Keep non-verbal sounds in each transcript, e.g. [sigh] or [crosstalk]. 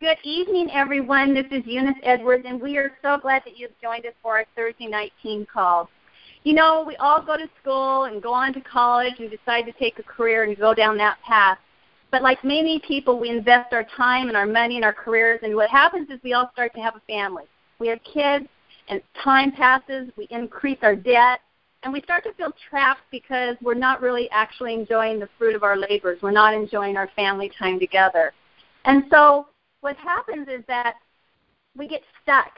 Good evening, everyone. This is Eunice Edwards, and we are so glad that you've joined us for our Thursday night team call. You know, we all go to school and go on to college and decide to take a career and go down that path. But like many people, we invest our time and our money in our careers, and what happens is we all start to have a family. We have kids, and time passes, we increase our debt, and we start to feel trapped because we're not really actually enjoying the fruit of our labors. We're not enjoying our family time together. And so what happens is that we get stuck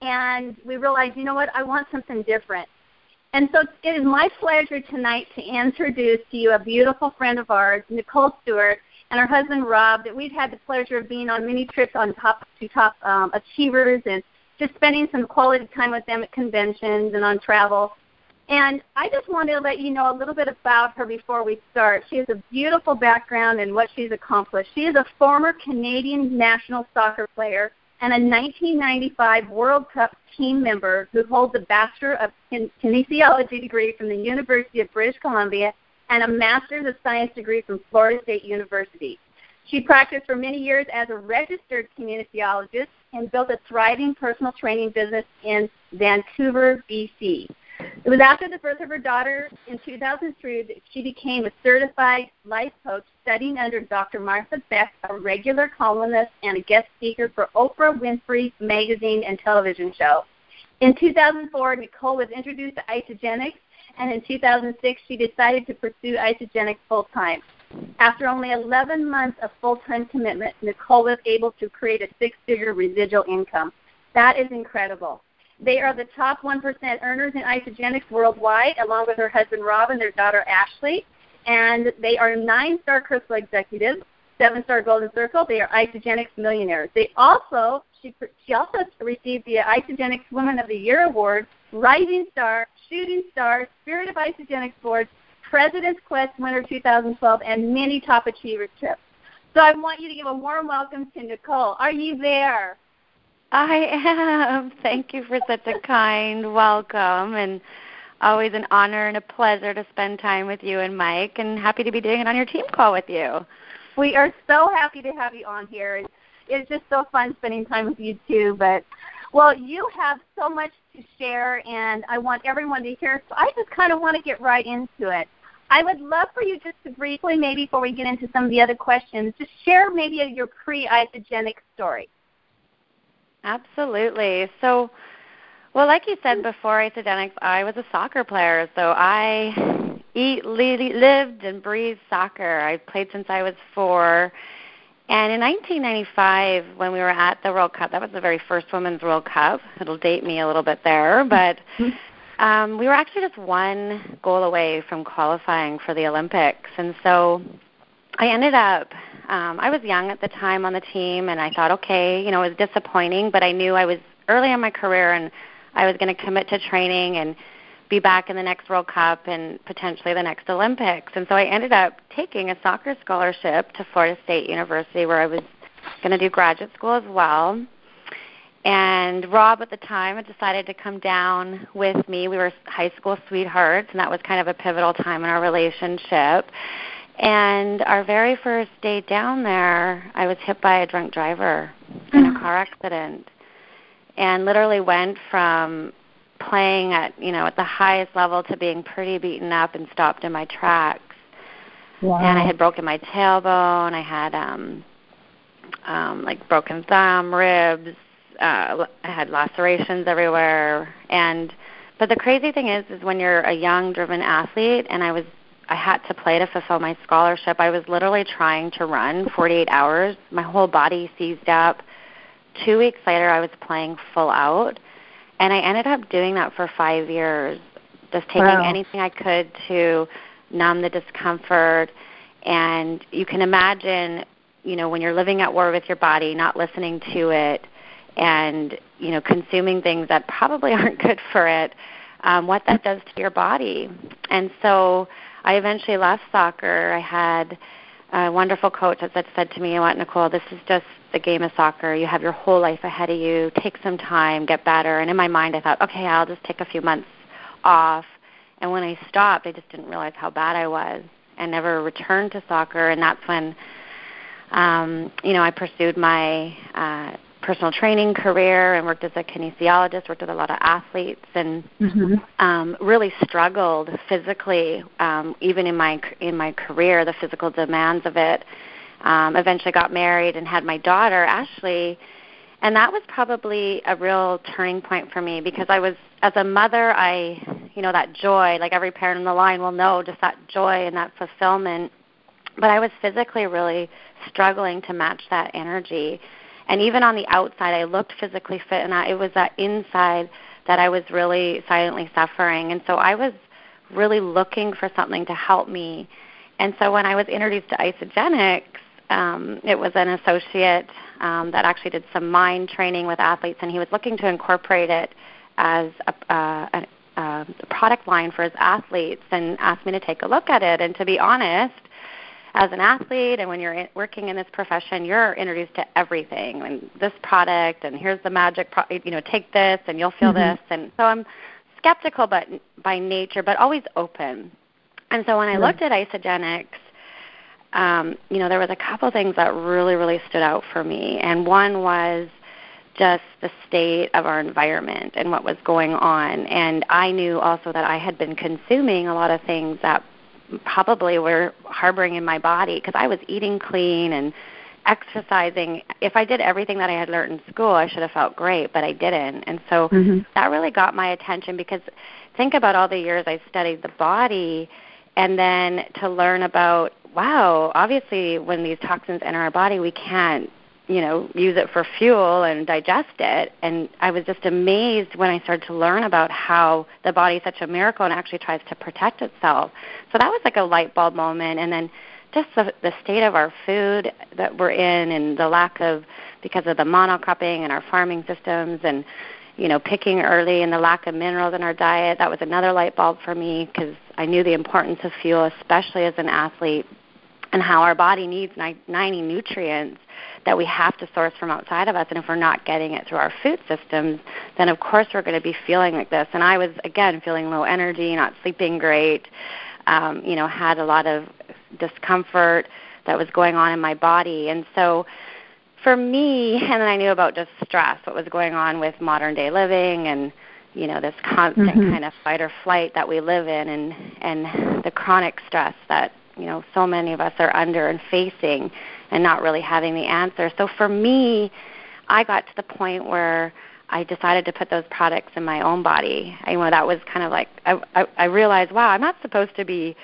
and we realize, you know what, I want something different. And so it is my pleasure tonight to introduce to you a beautiful friend of ours, Nicole Stewart, and her husband Rob, that we've had the pleasure of being on many trips on top to top um, achievers and just spending some quality time with them at conventions and on travel. And I just wanted to let you know a little bit about her before we start. She has a beautiful background in what she's accomplished. She is a former Canadian national soccer player and a 1995 World Cup team member who holds a Bachelor of Kinesiology degree from the University of British Columbia and a Master's of Science degree from Florida State University. She practiced for many years as a registered kinesiologist and built a thriving personal training business in Vancouver, BC. It was after the birth of her daughter in 2003 that she became a certified life coach studying under Dr. Martha Beck, a regular columnist and a guest speaker for Oprah Winfrey magazine and television show. In 2004, Nicole was introduced to Isagenix, and in 2006, she decided to pursue Isagenix full time. After only 11 months of full time commitment, Nicole was able to create a six figure residual income. That is incredible. They are the top 1% earners in Isagenix worldwide, along with her husband Rob and their daughter Ashley. And they are nine star Crystal executives, seven star Golden Circle. They are Isagenix millionaires. They also she she also received the Isagenix Woman of the Year award, Rising Star, Shooting Star, Spirit of Isagenix Board, President's Quest winner 2012, and many top achiever tips. So I want you to give a warm welcome to Nicole. Are you there? I am. [laughs] Thank you for such a kind welcome and always an honor and a pleasure to spend time with you and Mike and happy to be doing it on your team call with you. We are so happy to have you on here. It's, just so fun spending time with you too, but well, you have so much to share and I want everyone to hear. So I just kind of want to get right into it. I would love for you just to briefly, maybe before we get into some of the other questions, just share maybe your pre-Isagenix story. Absolutely. So, well, like you said before, Isagenix, I was a soccer player. So I eat, lived, and breathed soccer. I played since I was four. And in 1995, when we were at the World Cup, that was the very first Women's World Cup. It'll date me a little bit there, [laughs] but um, we were actually just one goal away from qualifying for the Olympics. And so I ended up um, I was young at the time on the team, and I thought, okay, you know, it was disappointing, but I knew I was early in my career, and I was going to commit to training and be back in the next World Cup and potentially the next Olympics. And so I ended up taking a soccer scholarship to Florida State University, where I was going to do graduate school as well. And Rob at the time had decided to come down with me. We were high school sweethearts, and that was kind of a pivotal time in our relationship. And our very first day down there, I was hit by a drunk driver in a car accident, and literally went from playing at you know at the highest level to being pretty beaten up and stopped in my tracks. Wow. And I had broken my tailbone. I had um, um, like broken thumb, ribs. Uh, I had lacerations everywhere. And but the crazy thing is, is when you're a young, driven athlete, and I was I had to play to fulfill my scholarship. I was literally trying to run 48 hours. My whole body seized up. Two weeks later, I was playing full out, and I ended up doing that for five years, just taking wow. anything I could to numb the discomfort. And you can imagine, you know, when you're living at war with your body, not listening to it, and you know, consuming things that probably [laughs] aren't good for it, um, what that does to your body. And so I eventually left soccer. I had a wonderful coach that said to me, "You what, Nicole? This is just the game of soccer. You have your whole life ahead of you. Take some time, get better." And in my mind, I thought, "Okay, I'll just take a few months off." And when I stopped, I just didn't realize how bad I was, and never returned to soccer. And that's when um, you know, I pursued my uh, personal training career and worked as a kinesiologist, worked with a lot of athletes, and mm-hmm. um, really struggled physically, um, even in my in my career, the physical demands of it. Um, eventually, got married and had my daughter Ashley, and that was probably a real turning point for me because I was as a mother, I, you know, that joy, like every parent on the line will know, just that joy and that fulfillment. But I was physically really struggling to match that energy. And even on the outside, I looked physically fit, and I, it was that inside that I was really silently suffering. And so I was really looking for something to help me. And so when I was introduced to Isagenix, um, it was an associate um, that actually did some mind training with athletes, and he was looking to incorporate it as a, uh, a, a product line for his athletes, and asked me to take a look at it. And to be honest, as an athlete and when you're in, working in this profession, you're introduced to everything and this product and here's the magic, pro- you know, take this and you'll feel mm-hmm. this. And so I'm skeptical, but by nature, but always open. And so when I looked at Isagenix, um, you know, there was a couple things that really, really stood out for me. And one was just the state of our environment and what was going on. And I knew also that I had been consuming a lot of things that probably were harboring in my body because I was eating clean and exercising. If I did everything that I had learned in school, I should have felt great, but I didn't. And so mm-hmm. that really got my attention because think about all the years I studied the body and then to learn about wow, obviously when these toxins enter our body, we can't you know use it for fuel and digest it. And i was just amazed when i started to learn about how the body is such a miracle and actually tries to protect itself. So that was like a light bulb moment. And then just the the state of our food that we're in and the lack of because of the monocropping and our farming systems and you know picking early and the lack of minerals in our diet that was another light bulb for me because i knew the importance of fuel especially as an athlete and how our body needs 90 nutrients that we have to source from outside of us. And if we're not getting it through our food systems, then of course we're going to be feeling like this. And I was, again, feeling low energy, not sleeping great, um, you know, had a lot of discomfort that was going on in my body. And so for me, and then I knew about just stress, what was going on with modern day living and you know this constant mm-hmm. kind of fight or flight that we live in and and the chronic stress that you know so many of us are under and facing and not really having the answer. So for me, I got to the point where I decided to put those products in my own body. I, you know, that was kind of like I, I, I realized, wow, I'm not supposed to be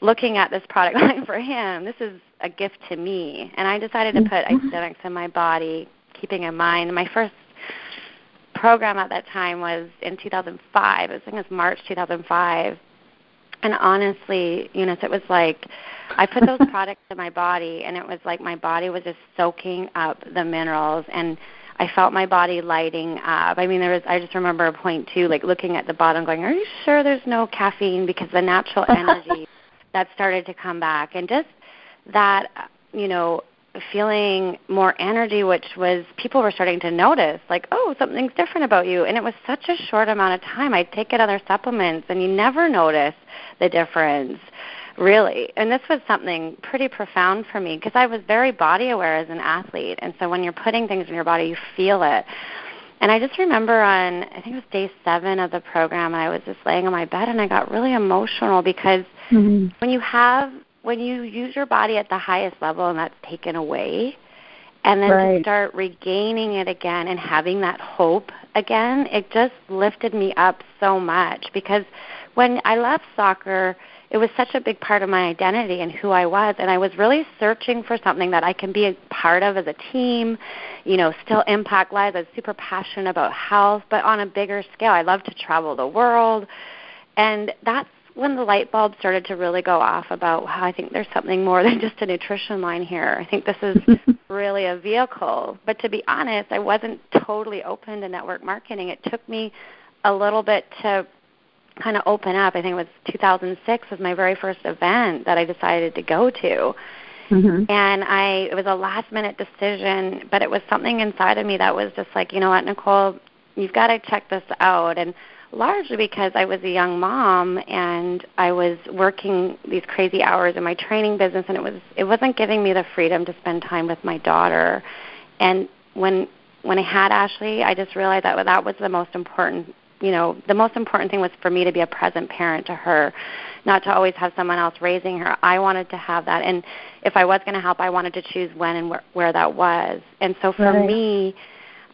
looking at this product [laughs] line for him. This is a gift to me, and I decided to put mm-hmm. In my body, keeping in mind my first program at that time was in 2005. I think it was March 2005, and honestly, Eunice, it was like I put those [laughs] products in my body, and it was like my body was just soaking up the minerals, and I felt my body lighting up. I mean, there was. I just remember a point too, like looking at the bottom, going, "Are you sure there's no caffeine?" Because the natural [laughs] energy that started to come back, and just that, uh, you know, feeling more energy, which was people were starting to notice, like, oh, something's different about you. And it was such a short amount of time. I'd taken other supplements, and you never notice the difference, really. And this was something pretty profound for me because I was very body aware as an athlete. And so when you're putting things in your body, you feel it. And I just remember on, I think it was day seven of the program, I was just laying on my bed and I got really emotional because mm-hmm. when you have when you use your body at the highest level and that's taken away, and then right. to start regaining it again and having that hope again, it just lifted me up so much because when I left soccer, it was such a big part of my identity and who I was and I was really searching for something that I can be a part of as a team, you know, still impact lives. I was super passionate about health, but on a bigger scale. I love to travel the world. And that's when the light bulb started to really go off about how I think there's something more than just a nutrition line here. I think this is [laughs] really a vehicle. But to be honest, I wasn't totally open to network marketing. It took me a little bit to kind of open up. I think it was 2006 was my very first event that I decided to go to. Mm-hmm. And I it was a last minute decision, but it was something inside of me that was just like, you know what, Nicole, you've got to check this out. And largely because I was a young mom and I was working these crazy hours in my training business and it was it wasn't giving me the freedom to spend time with my daughter. And when when I had Ashley, I just realized that that was the most important, you know, the most important thing was for me to be a present parent to her, not to always have someone else raising her. I wanted to have that and if I was going to help, I wanted to choose when and where, where that was. And so for right. me,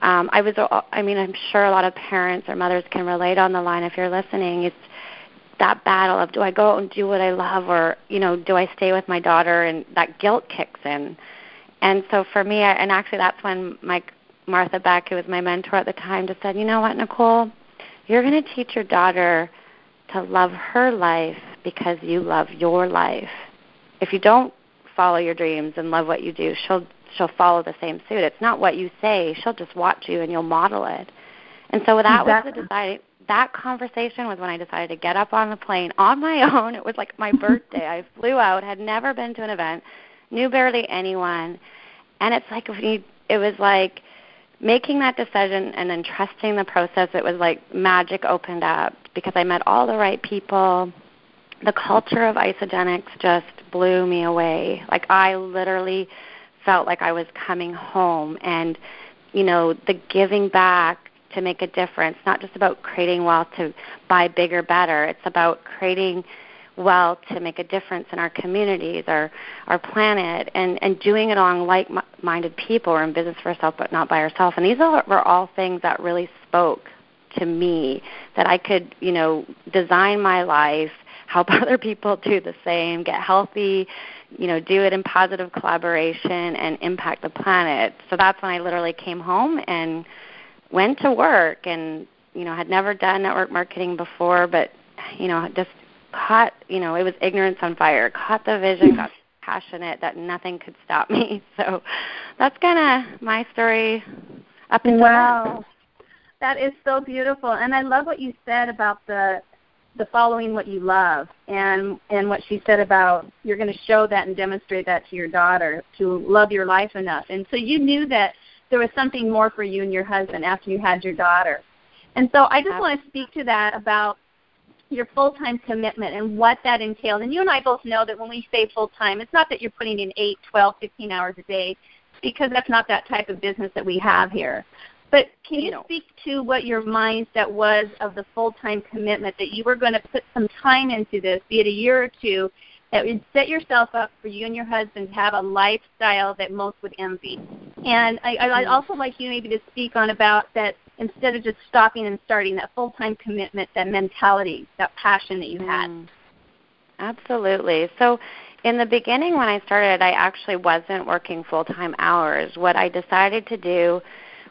um, I was. I mean, I'm sure a lot of parents or mothers can relate on the line. If you're listening, it's that battle of do I go out and do what I love, or you know, do I stay with my daughter? And that guilt kicks in. And so for me, I, and actually that's when Mike Martha Beck, who was my mentor at the time, just said, you know what, Nicole, you're going to teach your daughter to love her life because you love your life. If you don't follow your dreams and love what you do, she'll she'll follow the same suit. It's not what you say; she'll just watch you and you'll model it. And so that exactly. was the deciding. That conversation was when I decided to get up on the plane on my [laughs] own. It was like my birthday. I flew out, had never been to an event, knew barely anyone, and it's like it was like making that decision and then trusting the process. It was like magic opened up because I met all the right people. The culture of Isagenix just blew me away. Like I literally felt like I was coming home. And you know the giving back to make a difference not just about creating wealth to buy bigger better. It's about creating wealth to make a difference in our communities our our planet and and doing it along like minded people. Or in business for ourselves but not by ourselves. And these are, were all things that really spoke to me that I could you know design my life help [laughs] other people do the same get healthy you know, do it in positive collaboration and impact the planet. So that's when I literally came home and went to work and, you know, had never done network marketing before, but, you know, just caught, you know, it was ignorance on fire, caught the vision, [laughs] got passionate that nothing could stop me. [laughs] So that's kind of my story up until Wow. Then. That is so beautiful. And I love what you said about the the following what you love and and what she said about you're going to show that and demonstrate that to your daughter to love your life enough. And so you knew that there was something more for you and your husband after you had your daughter. And so i just want to speak to that about your full time commitment and what that entailed and you and i both know that when we say full time it's not that you're putting in eight twelve fifteen hours a day because that's not that type of business that we have here but can you speak to what your mindset was of the full time commitment that you were going to put some time into this, be it a year or two, that would set yourself up for you and your husband to have a lifestyle that most would envy? And I, I'd also like you maybe to speak on about that instead of just stopping and starting, that full time commitment, that mentality, that passion that you had. Mm. Absolutely. So in the beginning when I started, I actually wasn't working full time hours. What I decided to do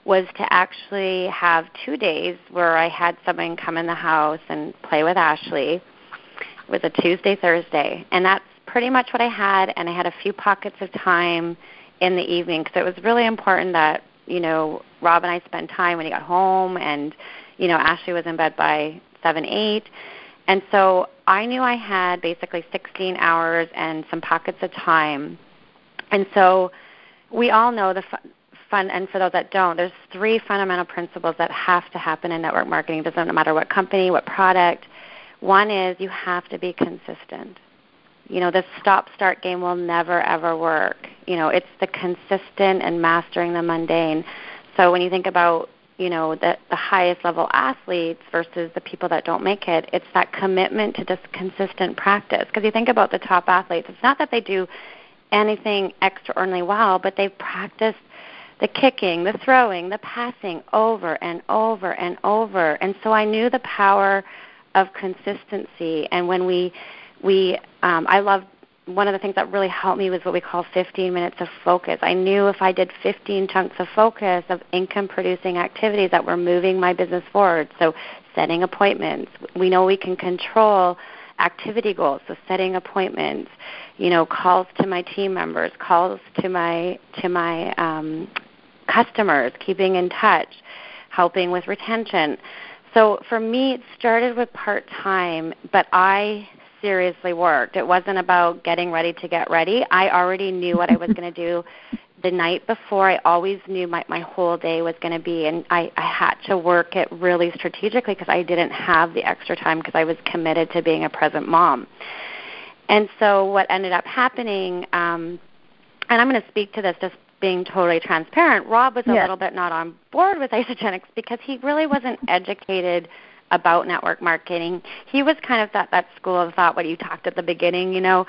was to actually have two days where I had someone come in the house and play with Ashley. It was a Tuesday, Thursday, and that's pretty much what I had. And I had a few pockets of time in the evening because it was really important that you know Rob and I spend time when he got home, and you know Ashley was in bed by seven, eight, and so I knew I had basically 16 hours and some pockets of time, and so we all know the fun and for those that don't, there's three fundamental principles that have to happen in network marketing. It doesn't matter what company, what product. One is you have to be consistent. You know, this stop start game will never ever work. You know, it's the consistent and mastering the mundane. So when you think about you know the the highest level athletes versus the people that don't make it it's that commitment to this consistent practice because you think about the top athletes it's not that they do anything extraordinarily well but they've practiced the kicking, the throwing, the passing over and over and over. And so I knew the power of consistency. And when we, we, um, I love one of the things that really helped me was what we call 15 minutes of focus. I knew if I did 15 chunks of focus of income producing activities that were moving my business forward. So setting appointments. We know we can control activity goals, so setting appointments, you know, calls to my team members, calls to my to my um, customers, keeping in touch, helping with retention. So for me, it started with part time, but I seriously worked. It wasn't about getting ready to get ready. I already knew what I was going to do the night before I always knew my my whole day was going to be and I I had to work it really strategically because I didn't have the extra time because I was committed to being a present mom. And so what ended up happening um and I'm going to speak to this just being totally transparent, Rob was a little bit not on board with Isagenix because he really wasn't educated about network marketing. He was kind of that that school of thought what you talked at the beginning, you know,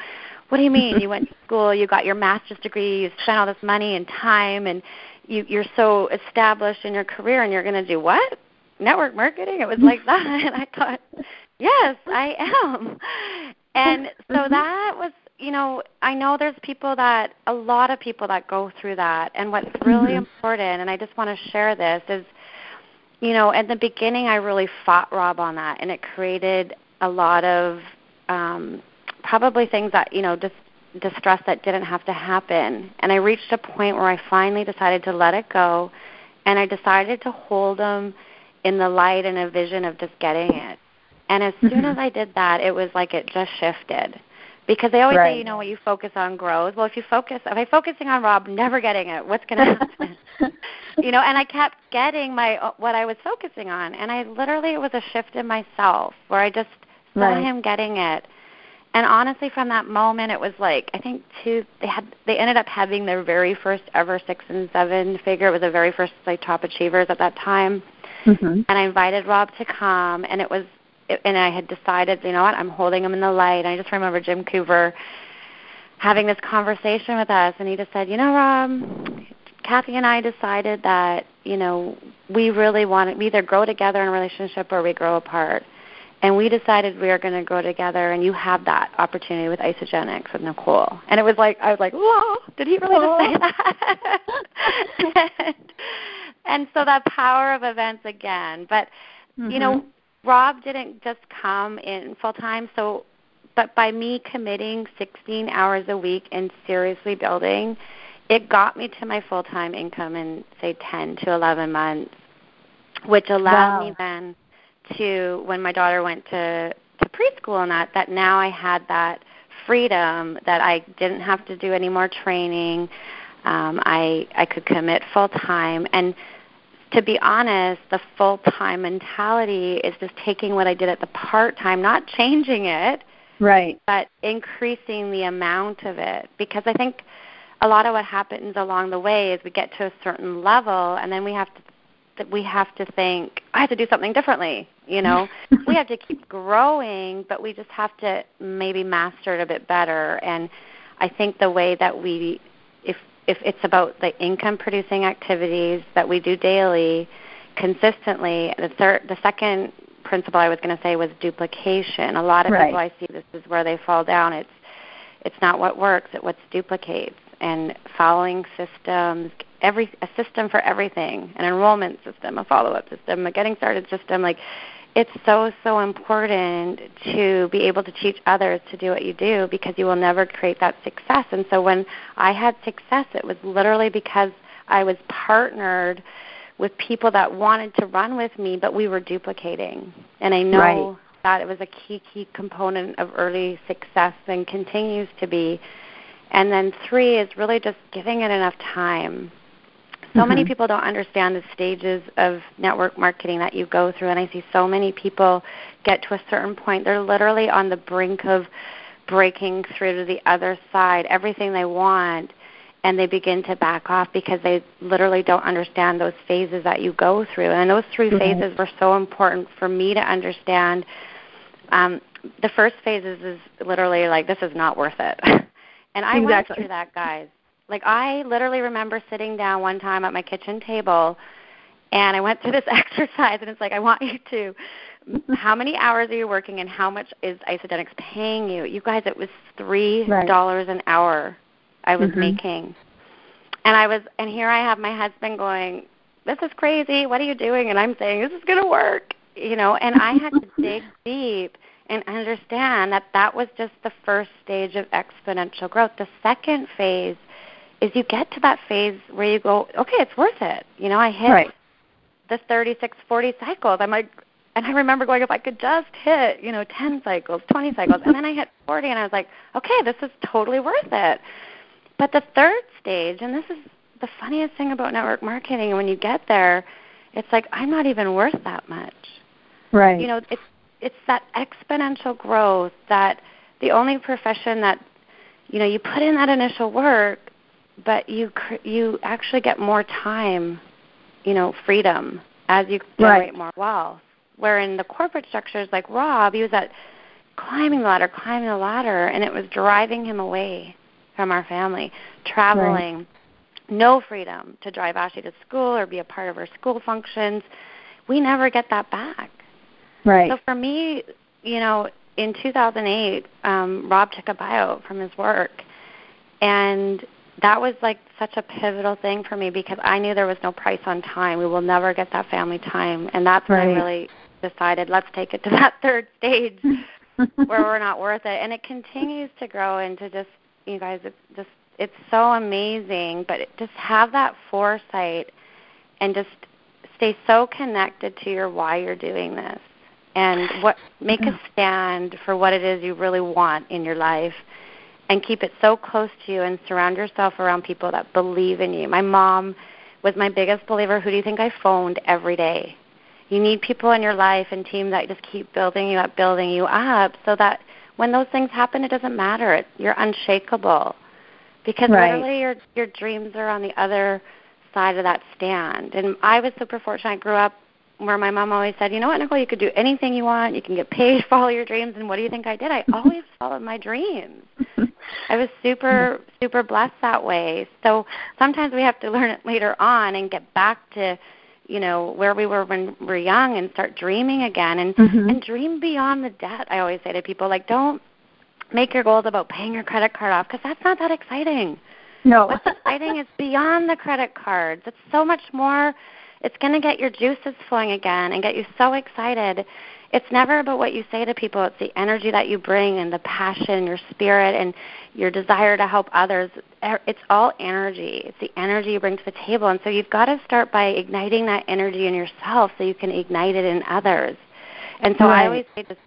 what do you mean? you went to [laughs] school, you got your master's degree, you spent all this money and time, and you, you're so established in your career, and you're going to do what? Network marketing? It was like that, [laughs] and I thought, yes, I am. And so mm-hmm. that was, you know, I know there's people that, a lot of people that go through that, and what's really mm-hmm. important, and I just want to share this is, you know, at the beginning, I really fought Rob on that, and it created a lot of um, probably things that you know just distress that didn't have to happen and i reached a point where i finally decided to let it go and i decided to hold them in the light and a vision of just getting it and as mm-hmm. soon as i did that it was like it just shifted because they always right. say you know what you focus on grows well if you focus if i'm focusing on rob never getting it what's going to happen [laughs] you know and i kept getting my uh, what i was focusing on and i literally it was a shift in myself where i just saw right. him getting it and honestly from that moment it was like i think two they had they ended up having their very first ever six and seven figure it was the very first like top achievers at that time mm-hmm. and i invited rob to come and it was and i had decided you know what i'm holding him in the light i just remember jim coover having this conversation with us and he just said you know rob kathy and i decided that you know we really want to either grow together in a relationship or we grow apart and we decided we are going to go together and you have that opportunity with Isagenix with Nicole. And it was like I was like, "Whoa, did he really Whoa. just say that?" [laughs] and, and so that power of events again. But mm-hmm. you know, mm-hmm. Rob didn't just come in full time, so but by me committing 16 hours a week and seriously building, it got me to my full-time income in say 10 to 11 months, which allowed wow. me then to when my daughter went to to preschool and that that now I had that freedom that I didn't have to do any more training. Um, I I could commit full time and to be honest, the full time mentality is just taking what I did at the part time, not changing it, right, but increasing the amount of it because I think a lot of what happens along the way is we get to a certain level and then we have to that we have to think I have to do something differently. You know, [laughs] we have to keep growing, but we just have to maybe master it a bit better. And I think the way that we, if if it's about the income producing activities that we do daily, consistently, the third, the second principle I was going to say was duplication. A lot of right. people I see this is where they fall down. It's it's not what works; it's what duplicates. And following systems, every a system for everything, an enrollment system, a follow-up system, a getting started system. Like it's so so important to be able to teach others to do what you do because you will never create that success. And so when I had success, it was literally because I was partnered with people that wanted to run with me, but we were duplicating. And I know right. that it was a key key component of early success and continues to be. And then three is really just giving it enough time so mm-hmm. many people don't understand the stages of network marketing that you go through and i see so many people get to a certain point they're literally on the brink of breaking through to the other side everything they want and they begin to back off because they literally don't understand those phases that you go through and those 3 mm-hmm. phases were so important for me to understand um, the first phase is, is literally like this is not worth it [laughs] and i exactly. went through that guys like I literally remember sitting down one time at my kitchen table and I went through this [laughs] exercise and it's like I want you to how many hours are you working and how much is Isagenix paying you? You guys it was three dollars right. an hour I was mm-hmm. making. And I was and here I have my husband going, This is crazy, what are you doing? And I'm saying, This is gonna work you know, and I had to [laughs] dig deep and understand that that was just the first stage of exponential growth. The second phase is you get to that phase where you go, okay, it's worth it. You know, I hit right. the 36, 40 cycles. I'm like, and I remember going, if I could just hit, you know, 10 cycles, 20 cycles, and then I hit 40, and I was like, okay, this is totally worth it. But the third stage, and this is the funniest thing about network marketing. When you get there, it's like I'm not even worth that much. Right. You know, it's it's that exponential growth that the only profession that you know you put in that initial work, but you you actually get more time, you know, freedom as you generate right. more wealth. Where in the corporate structures like Rob, he was at climbing the ladder, climbing the ladder, and it was driving him away from our family, traveling, right. no freedom to drive Ashley to school or be a part of her school functions. We never get that back. Right. So for me, you know, in 2008, um, Rob took a buyout from his work, and that was like such a pivotal thing for me because I knew there was no price on time. We will never get that family time, and that's right. when I really decided let's take it to [laughs] that third stage [laughs] where we're not worth it. And it continues to grow into just you guys. It's just it's so amazing, but it, just have that foresight and just stay so connected to your why you're doing this and what make a stand for what it is you really want in your life and keep it so close to you and surround yourself around people that believe in you. My mom was my biggest believer. Who do you think I phoned every day? You need people in your life and team that just keep building you up, building you up so that when those things happen it doesn't matter. You're unshakable. Because right. literally your your dreams are on the other side of that stand. And I was super fortunate. I grew up where my mom always said, "You know what, Nicole? You could do anything you want. You can get paid, [laughs] follow your dreams." And what do you think I did? I [laughs] always followed my dreams. [laughs] I was super super blessed that way. So sometimes we have to learn it later on and get back to, you know, where we were when we were young and start dreaming again and mm-hmm. and dream beyond the debt. I always say to people like, don't make your goals about paying your credit card off because that's not that exciting. No. What's exciting is beyond the credit cards. It's so much more it's going to get your juices flowing again and get you so excited. It's never about what you say to people. It's the energy that you bring and the passion, your spirit, and your desire to help others. It's all energy. It's the energy you bring to the table. And so you've got to start by igniting that energy in yourself so you can ignite it in others. And so right. I always say just,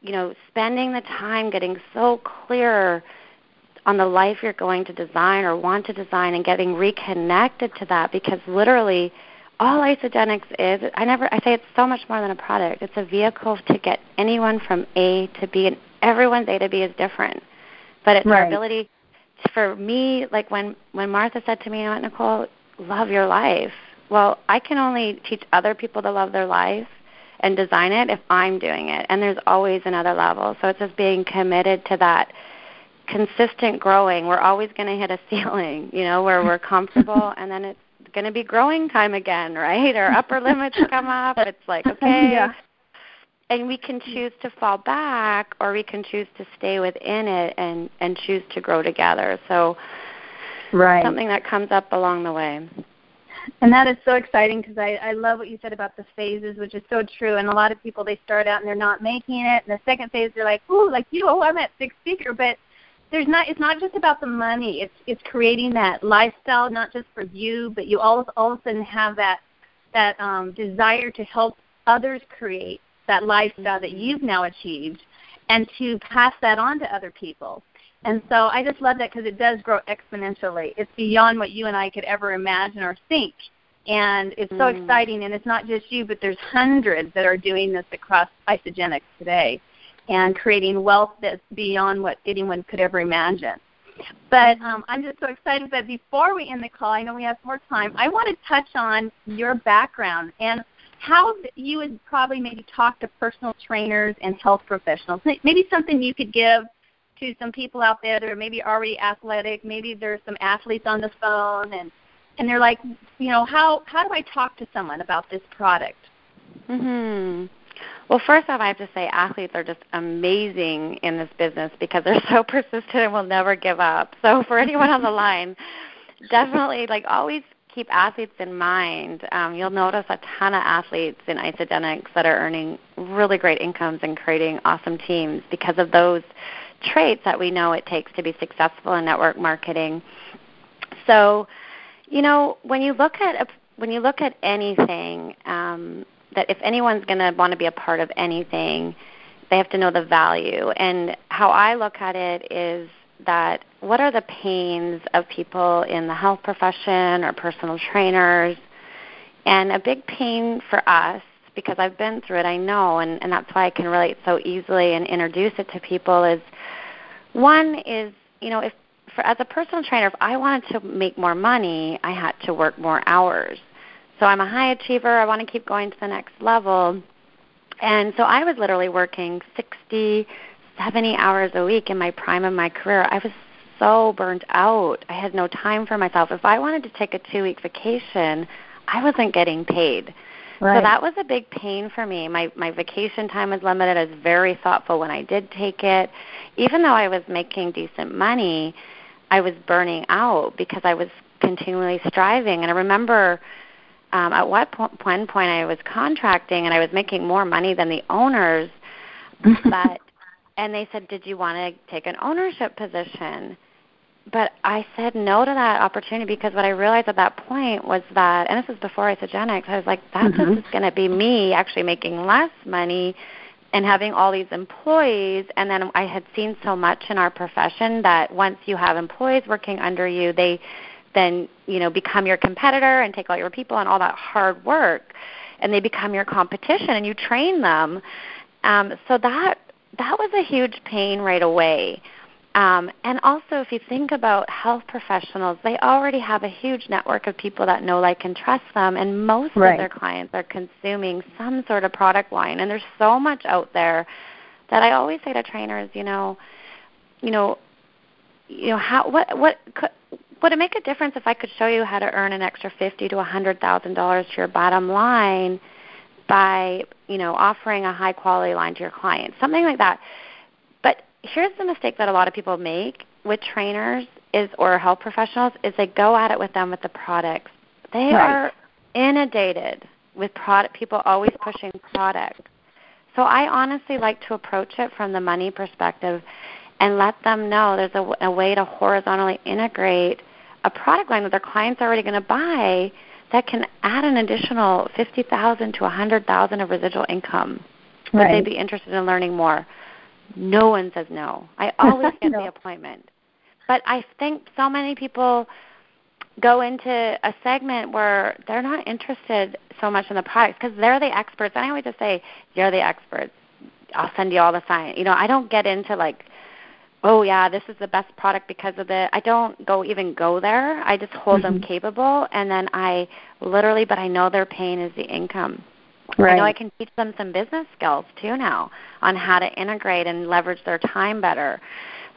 you know, spending the time getting so clear on the life you're going to design or want to design and getting reconnected to that because literally – all Isagenix is, I never, I say it's so much more than a product. It's a vehicle to get anyone from A to B, and everyone's A to B is different. But it's right. our ability, to, for me, like when when Martha said to me, you know what, Nicole, love your life. Well, I can only teach other people to love their life and design it if I'm doing it. And there's always another level. So it's just being committed to that consistent growing. We're always going to hit a [laughs] ceiling, you know, where we're comfortable, and then it's going to be growing time again, right? Our upper [laughs] limits come up. It's like, [laughs] okay. Yeah. And we can choose to fall back or we can choose to stay within it and and choose to grow together. So right. something that comes up along the way. And that is so exciting because I, I love what you said about the phases, which is so true. And a lot of people they start out and they're not making it, and the second phase they're like, "Ooh, like you, oh, I'm at six figure," but there's not it's not just about the money. It's it's creating that lifestyle not just for you but you all all of a sudden have that that um desire to help others create that lifestyle that you've now achieved and to pass that on to other people. And so i just love that because it does grow exponentially. It's beyond what you and i could ever imagine or think. And it's so mm. exciting and it's not just you but there's hundreds that are doing this across Isagenix today and creating wealth that's beyond what anyone could ever imagine. But um, I'm just so excited. But before we end the call, I know we have more time. I want to touch on your background and how you would probably maybe talk to personal trainers and health professionals. Maybe something you could give to some people out there that are maybe already athletic. Maybe there's some athletes on the phone, and and they're like, you know, how how do I talk to someone about this product? Mhm. Well, first off, I have to say athletes are just amazing in this business because they're so [laughs] persistent and will never give up. So for anyone on the [laughs] line, definitely like always keep athletes in mind. Um, you'll notice a ton of athletes in Isagenix that are earning really great incomes and creating awesome teams because of those traits that we know it takes to be successful in network marketing. So, you know, when you look at a, when you look at anything, um, that if anyone's going to want to be a part of anything, they have to know the value. And how I look at it is that what are the pains of people in the health profession or personal trainers. And a big pain for us, because I've been through it, I know, and, and that's why I can relate so easily and introduce it to people is one is, you know, if for as a personal trainer, if I wanted to make more money, I had to work more hours. So I'm a high achiever, I want to keep going to the next level. And so I was literally working 60, 70 hours a week in my prime of my career. I was so burnt out. I had no time for myself. If I wanted to take a two week vacation, I wasn't getting paid. Right. So that was a big pain for me. My my vacation time was limited. I was very thoughtful when I did take it. Even though I was making decent money, I was burning out because I was continually striving. And I remember um, at what po- one point I was contracting and I was making more money than the owners, [laughs] but and they said, "Did you want to take an ownership position?" But I said no to that opportunity because what I realized at that point was that, and this was before Isagenix, I was like, "That's mm-hmm. just going to be me actually making less money." and having all these employees and then I had seen so much in our profession that once you have employees working under you they then you know become your competitor and take all your people and all that hard work and they become your competition and you train them um, so that that was a huge pain right away um, and also if you think about health professionals they already have a huge network of people that know like and trust them and most right. of their clients are consuming some sort of product line and there's so much out there that i always say to trainers you know you know you know how what what could would it make a difference if I could show you how to earn an extra fifty to a hundred thousand dollars to your bottom line by, you know, offering a high quality line to your clients, something like that. But here's the mistake that a lot of people make with trainers is or health professionals is they go at it with them with the products. They right. are inundated with product people always pushing product. So I honestly like to approach it from the money perspective and let them know there's a, a way to horizontally integrate a product line that their clients are already going to buy that can add an additional fifty thousand to a hundred thousand of residual income. Would right. they be interested in learning more? No one says no. I [laughs] always get no. the appointment. But I think so many people go into a segment where they're not interested so much in the products because they're the experts. And I always just say, you're the experts. I'll send you all the science. You know, I don't get into like oh yeah, this is the best product because of it. I don't go even go there. I just hold mm-hmm. them capable and then I literally but I know their pain is the income. Right. I know I can teach them some business skills too now on how to integrate and leverage their time better.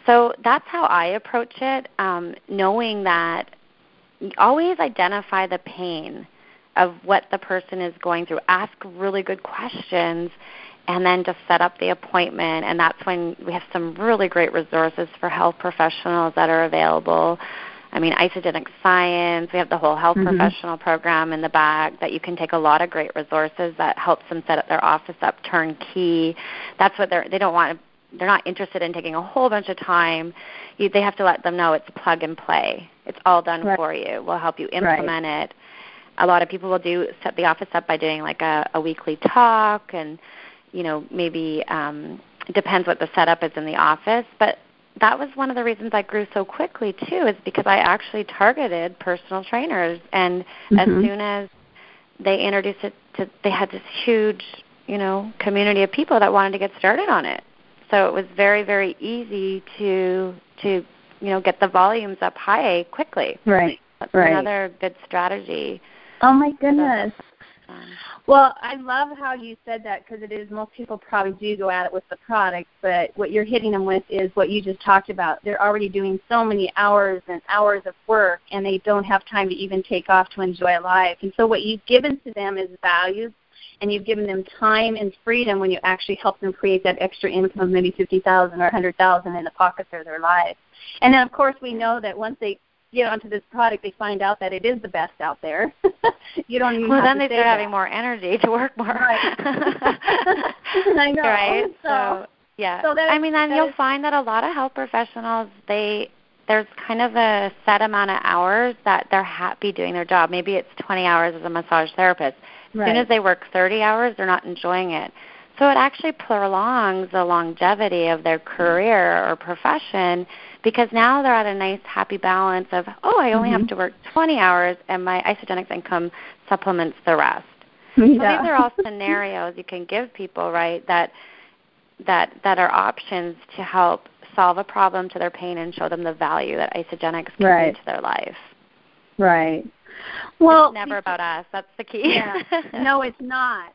So that's how I approach it, um, knowing that always identify the pain of what the person is going through. Ask really good questions and then just set up the appointment. And that's when we have some really great resources for health professionals that are available. I mean, Isagenix Science. We have the whole health mm-hmm. professional program in the back that you can take a lot of great resources that helps them set up their office up turnkey. That's what they're. They don't want. They're not interested in taking a whole bunch of time. You, they have to let them know it's plug and play. It's all done right. for you. We'll help you implement right. it. A lot of people will do set the office up by doing like a, a weekly talk and you know, maybe um, depends what the setup is in the office. But that was one of the reasons I grew so quickly too, is because I actually targeted personal trainers, and mm-hmm. as soon as they introduced it to, they had this huge, you know, community of people that wanted to get started on it. So it was very, very easy to to you know get the volumes up high quickly. Right. That's right. another good strategy. Oh my goodness. Well, I love how you said that because it is most people probably do go at it with the product, but what you're hitting them with is what you just talked about. They're already doing so many hours and hours of work, and they don't have time to even take off to enjoy life. And so what you've given to them is values, and you've given them time and freedom when you actually help them create that extra income of maybe fifty thousand or a hundred thousand in the pockets of their life. And then of course we know that once they get onto this product, they find out that it is the best out there. [laughs] you don't even well, then they start that. having more energy to work more. Right. [laughs] [laughs] I know. Right. So, so yeah. So I mean, then you'll is, find that a lot of health professionals they there's kind of a set amount of hours that they're happy doing their job. Maybe it's 20 hours as a massage therapist. As right. soon as they work 30 hours, they're not enjoying it. So it actually prolongs the longevity of their mm-hmm. career or profession because now they're at a nice happy balance of oh I only Mhm. have to work 20 hours and my Isagenix income supplements the rest. Yeah. So these are all scenarios you can give people, right? That that that are options to help solve a problem to their pain and show them the value that Isagenix can Right. bring to their life. right. Well, it's never about us. That's the key. Yeah. no, it's not.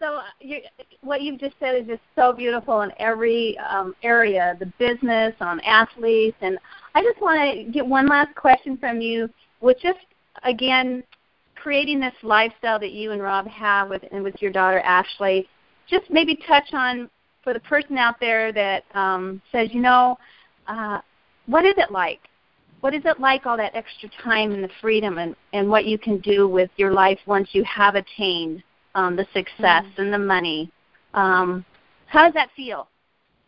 So uh, you, what you've just said is just so beautiful in every um, area, the business, on athletes, and I just want to get one last question from you, with just again creating this lifestyle that you and Rob have with and with your daughter Ashley. Just maybe touch on for the person out there that um, says, you know, uh, what is it like? What is it like all that extra time and the freedom and, and what you can do with your life once you have attained um, the success Mm. and the money? Um, how does that feel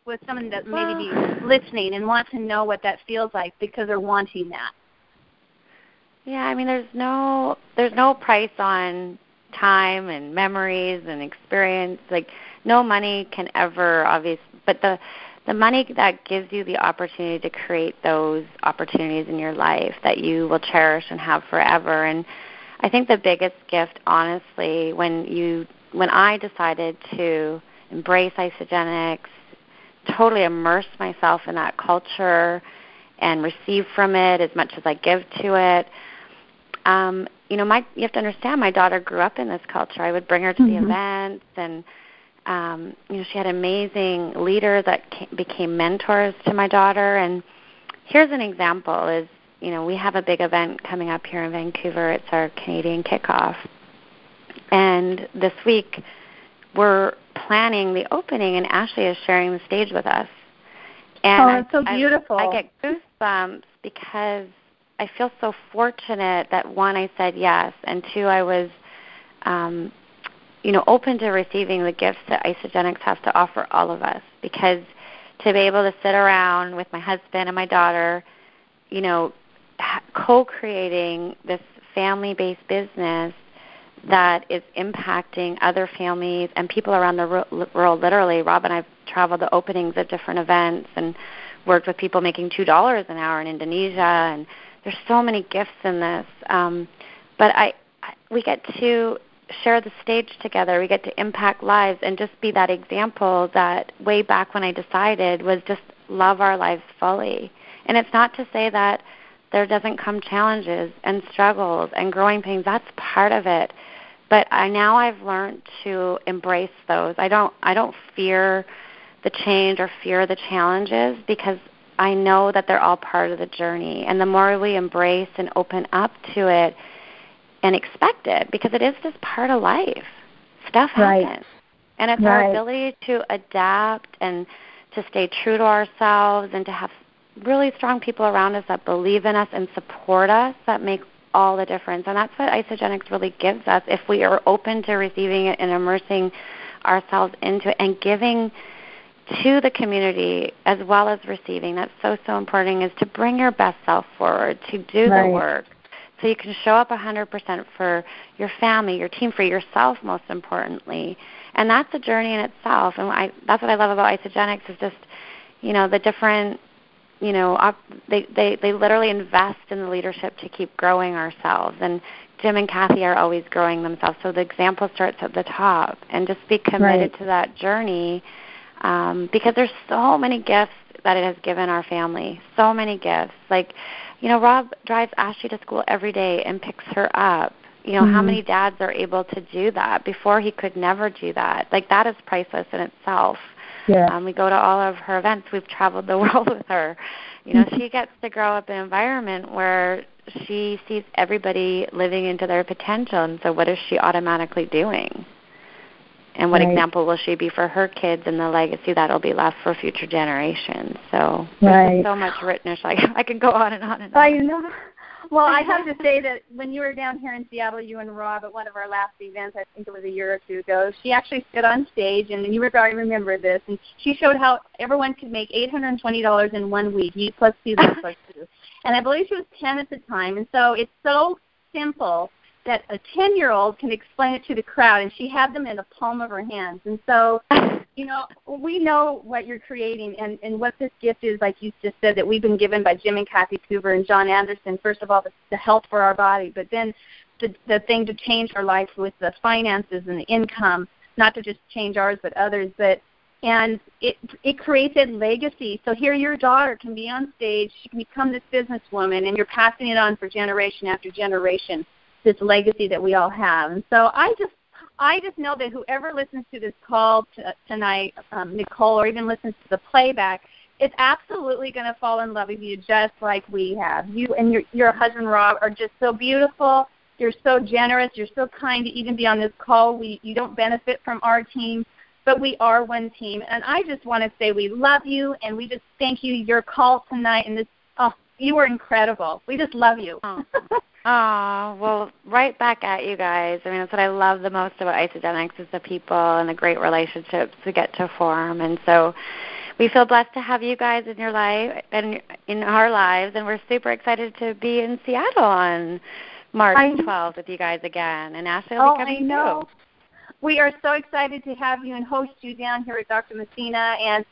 with someone that maybe Well- be listening and want to know what that feels like because they're wanting that? Yeah, I mean there's no there's no price on time and memories and experience. Like no money can ever obviously, but the the money that gives you the opportunity to create those opportunities in your life that you will cherish and have forever and I think the biggest gift honestly when you when I decided to embrace Isagenix, totally immerse myself in that culture and receive from it as much as I give to it um, you know, my you have to understand my daughter grew up in this culture. I would bring her to Mhm. the events and um, you know, she had amazing leaders that came, became mentors to my daughter and here's an example is, you know, we have a big event coming up here in Vancouver. It's our Canadian kickoff. And this week we're planning the opening and Ashley is sharing the stage with us. And Oh, I- that's so I- beautiful. I get goosebumps because I feel so fortunate that one I said yes, and two I was, um, you know, open to receiving the gifts that Isagenix has to offer all of us. Because to be able to sit around with my husband and my daughter, you know, co-creating this family-based business that is impacting other families and people around the world. Literally, Rob and I've traveled to openings at different events and worked with people making two dollars an hour in Indonesia, and there's so many gifts in this. Um, but I, I, we get to share the stage together. We get to impact lives and just be that example that way back when I decided was just love our lives fully. And it's not to say that there doesn't come challenges and struggles and growing pains. That's part of it. But I now I've learned to embrace those. I don't I don't fear the change or fear the challenges because I know that they're all part of the journey. And the more we embrace and open up to it and expect it, because it is just part of life. Stuff Right. happens. And it's our ability to adapt and to stay true to ourselves and to have really strong people around us that believe in us and support us that make all the difference. And that's what Isagenix really gives us if we are open to receiving it and immersing ourselves into it and giving to the community as well as receiving. That's so, so important is to bring your best self forward, to do Right. the work. So you can show up 100% for your family, your team, for yourself most importantly. And that's a journey in itself. And I, that's what I love about Isagenix is just, you know, the different you know, op- they, they they literally invest in the leadership to keep growing ourselves. And Jim and Kathy are always growing themselves. So the example starts at the top, and just be committed Right. to that journey, um, because there's so many gifts that it has given our family. So many gifts. Like, you know, Rob drives Ashley to school every day and picks her up. You know, how Mhm. many dads are able to do that? Before he could never do that. Like that is priceless in itself. Yeah. Um, we go to all of her events. We've traveled the [laughs] world with her. You know, she gets to grow up in an environment where she sees everybody living into their potential. And so, what is she automatically doing? And what Right. example will she be for her kids and the legacy that'll be left for future generations? So Right. just so much richness. [laughs] Like I can go on and on and on. I know. Well, [laughs] I have to say that when you were down here in Seattle, you and Rob at one of our last events, I think it was a year or two ago, she actually stood on stage, and you probably remember this, and she showed how everyone could make $820 in one week, you plus two, them plus [laughs] two. And I believe she was 10 at the time, and so it's so simple that a 10-year-old can explain it to the crowd, and she had them in the palm of her hands. And so [laughs] you know, we know what you're creating and, and what this gift is, like you just said, that we've been given by Jim and Kathy Coover and John Anderson. First of all, the, the health for our body, but then the, the thing to change our life with the finances and the income, not to just change ours, but others. But and it it creates a legacy. So here, your daughter can be on stage, she can become this businesswoman, and you're passing it on for generation after generation. This legacy that we all have, and so I just I just know that whoever listens to this call t- tonight, um, Nicole, or even listens to the playback, is absolutely going to fall in love with you just like we have. You and your your husband Rob are just so beautiful. You're so generous. You're so kind to even be on this call. We you don't benefit from our team, but we are one team. And I just want to say we love you and we just thank you. Your call tonight and this oh you were incredible. We just love you. Oh. [laughs] Oh, well, right back at you guys. I mean, that's what I love the most about Isagenix is the people and the great relationships we get to form. And so we feel blessed to have you guys in your life and in our lives, and we're super excited to be in Seattle on March 12th with you guys again. And Ashley will oh, be coming I know. too. We are so excited to have you and host you down here at Dr. Messina. And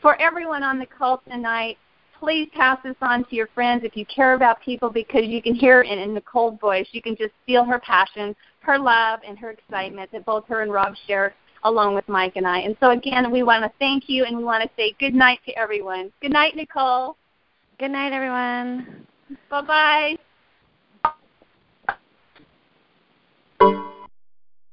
for everyone on the call tonight, please pass this on to your friends if you care about people because you can hear it in Nicole's voice. You can just feel her passion, her love, and her excitement that both her and Rob share along with Mike and I. And so again, we want to thank you and we want to say good night to everyone. Good night, Nicole. Good night, everyone. Bye bye.